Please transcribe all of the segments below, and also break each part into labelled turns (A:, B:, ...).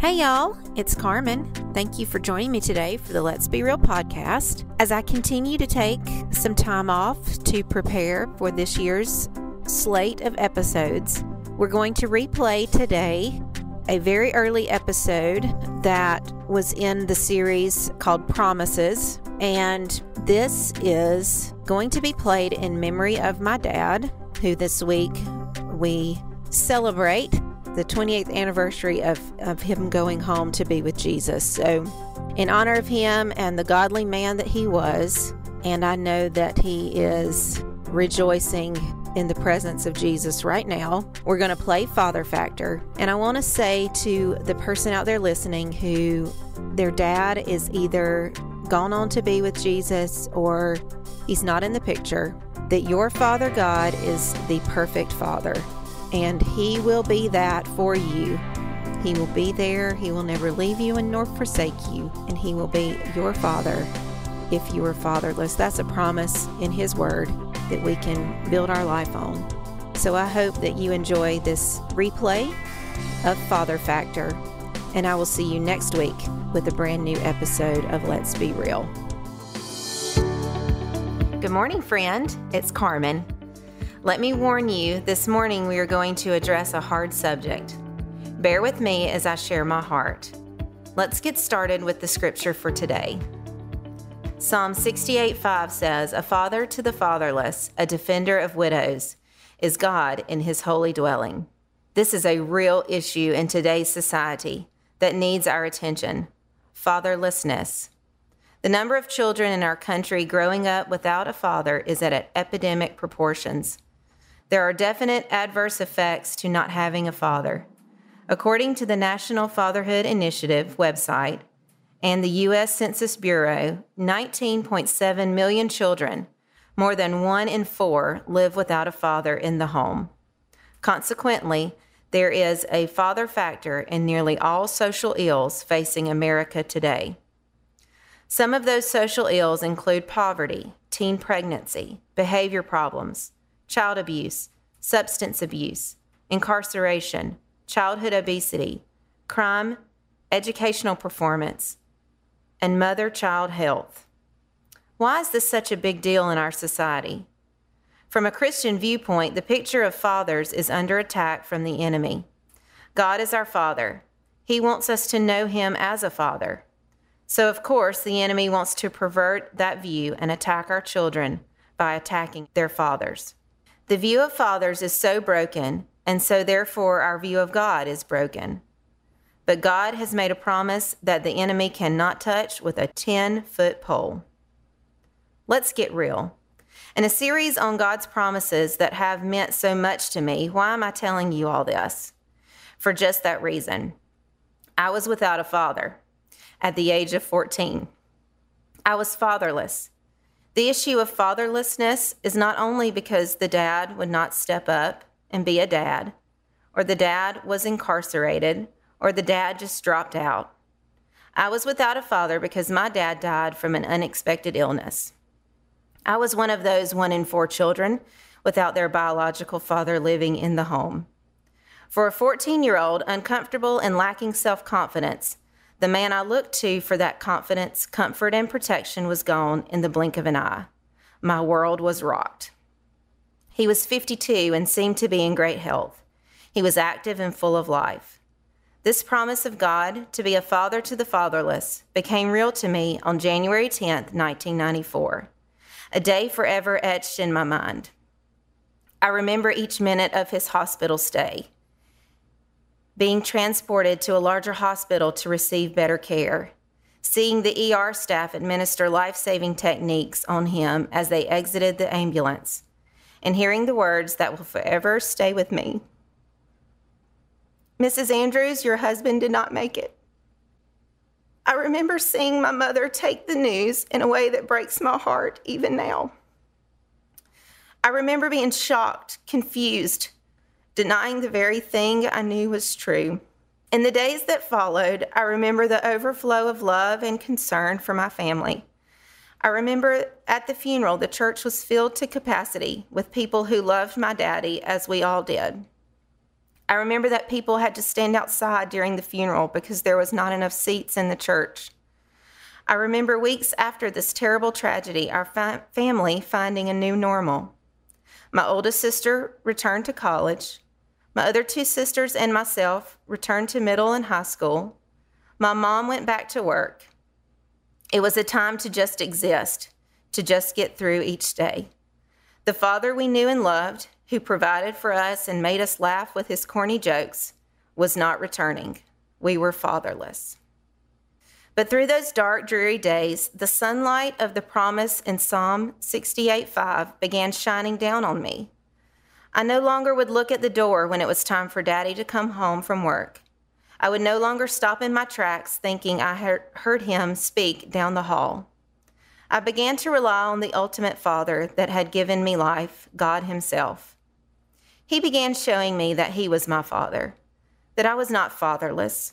A: Hey, y'all, it's Carmen. Thank you for joining me today for the Let's Be Real podcast. As I continue to take some time off to prepare for this year's slate of episodes, we're going to replay today a very early episode that was in the series called Promises. And this is going to be played in memory of my dad, who this week we celebrate the 28th anniversary of, of him going home to be with Jesus. So, in honor of him and the godly man that he was, and I know that he is rejoicing in the presence of Jesus right now. We're going to play Father Factor. And I want to say to the person out there listening who their dad is either gone on to be with Jesus or he's not in the picture, that your Father God is the perfect Father and He will be that for you. He will be there. He will never leave you and nor forsake you. And He will be your Father if you are fatherless. That's a promise in His Word that we can build our life on. So I hope that you enjoy this replay of Father Factor. And I will see you next week with a brand new episode of Let's Be Real. Good morning, friend. It's Carmen. Let me warn you, this morning we are going to address a hard subject. Bear with me as I share my heart. Let's get started with the scripture for today. Psalm 68 5 says, A father to the fatherless, a defender of widows, is God in his holy dwelling. This is a real issue in today's society that needs our attention fatherlessness. The number of children in our country growing up without a father is at epidemic proportions. There are definite adverse effects to not having a father. According to the National Fatherhood Initiative website and the U.S. Census Bureau, 19.7 million children, more than one in four, live without a father in the home. Consequently, there is a father factor in nearly all social ills facing America today. Some of those social ills include poverty, teen pregnancy, behavior problems, child abuse, substance abuse, incarceration, childhood obesity, crime, educational performance, and mother child health. Why is this such a big deal in our society? From a Christian viewpoint, the picture of fathers is under attack from the enemy. God is our Father. He wants us to know Him as a Father. So, of course, the enemy wants to pervert that view and attack our children by attacking their fathers. The view of fathers is so broken, and so therefore our view of God is broken. But God has made a promise that the enemy cannot touch with a 10 foot pole. Let's get real. In a series on God's promises that have meant so much to me, why am I telling you all this? For just that reason. I was without a father at the age of 14. I was fatherless. The issue of fatherlessness is not only because the dad would not step up and be a dad, or the dad was incarcerated, or the dad just dropped out. I was without a father because my dad died from an unexpected illness. I was one of those one in four children without their biological father living in the home. For a 14 year old, uncomfortable and lacking self confidence, the man I looked to for that confidence, comfort, and protection was gone in the blink of an eye. My world was rocked. He was 52 and seemed to be in great health. He was active and full of life. This promise of God to be a father to the fatherless became real to me on January 10, 1994, a day forever etched in my mind. I remember each minute of his hospital stay being transported to a larger hospital to receive better care, seeing the ER staff administer life saving techniques on him as they exited the ambulance, and hearing the words that will forever stay with me. Mrs. Andrews, your husband did not make it. I remember seeing my mother take the news in a way that breaks my heart even now. I remember being shocked, confused, denying the very thing I knew was true. In the days that followed, I remember the overflow of love and concern for my family. I remember at the funeral, the church was filled to capacity with people who loved my daddy as we all did. I remember that people had to stand outside during the funeral because there was not enough seats in the church. I remember weeks after this terrible tragedy, our fa- family finding a new normal. My oldest sister returned to college. My other two sisters and myself returned to middle and high school. My mom went back to work. It was a time to just exist, to just get through each day. The father we knew and loved, who provided for us and made us laugh with his corny jokes, was not returning. We were fatherless. But through those dark, dreary days, the sunlight of the promise in Psalm 68:5 began shining down on me. I no longer would look at the door when it was time for Daddy to come home from work. I would no longer stop in my tracks thinking I heard him speak down the hall. I began to rely on the ultimate Father that had given me life, God Himself. He began showing me that He was my Father, that I was not fatherless,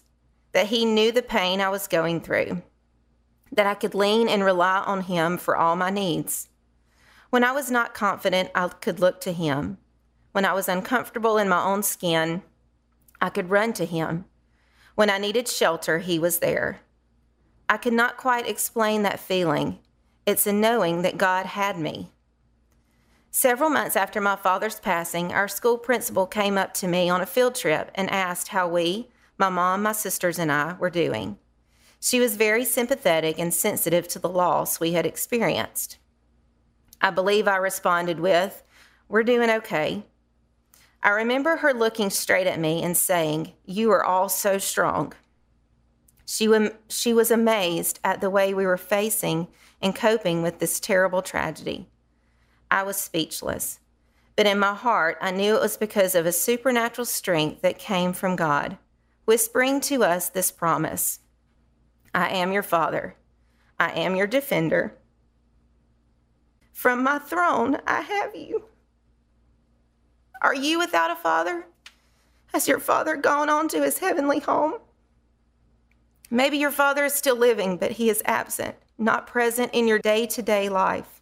A: that He knew the pain I was going through, that I could lean and rely on Him for all my needs. When I was not confident, I could look to Him. When I was uncomfortable in my own skin, I could run to Him. When I needed shelter, He was there. I could not quite explain that feeling. It's a knowing that God had me. Several months after my father's passing, our school principal came up to me on a field trip and asked how we, my mom, my sisters, and I were doing. She was very sympathetic and sensitive to the loss we had experienced. I believe I responded with, We're doing okay. I remember her looking straight at me and saying, You are all so strong. She, she was amazed at the way we were facing and coping with this terrible tragedy. I was speechless, but in my heart, I knew it was because of a supernatural strength that came from God whispering to us this promise I am your father, I am your defender. From my throne, I have you. Are you without a father? Has your father gone on to his heavenly home? Maybe your father is still living, but he is absent, not present in your day to day life.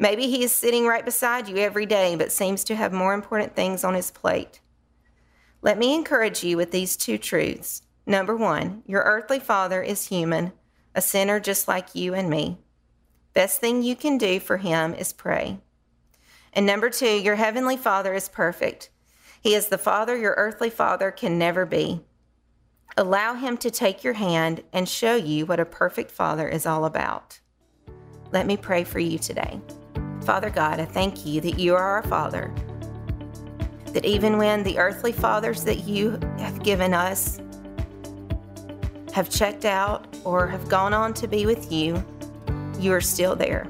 A: Maybe he is sitting right beside you every day, but seems to have more important things on his plate. Let me encourage you with these two truths. Number one, your earthly father is human, a sinner just like you and me. Best thing you can do for him is pray. And number two, your heavenly father is perfect. He is the father your earthly father can never be. Allow him to take your hand and show you what a perfect father is all about. Let me pray for you today. Father God, I thank you that you are our Father that even when the earthly fathers that you have given us have checked out or have gone on to be with you, you are still there.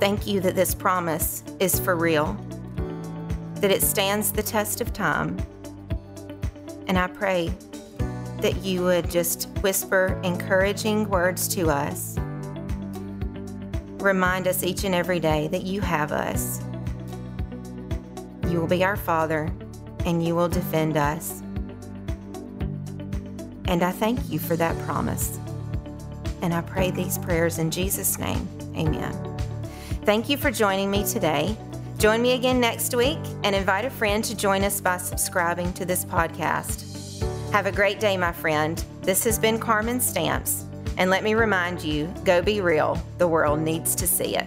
A: Thank you that this promise is for real, that it stands the test of time. And I pray that you would just whisper encouraging words to us. Remind us each and every day that you have us you will be our Father, and you will defend us. And I thank you for that promise. And I pray these prayers in Jesus' name. Amen. Thank you for joining me today. Join me again next week and invite a friend to join us by subscribing to this podcast. Have a great day, my friend. This has been Carmen Stamps. And let me remind you go be real. The world needs to see it.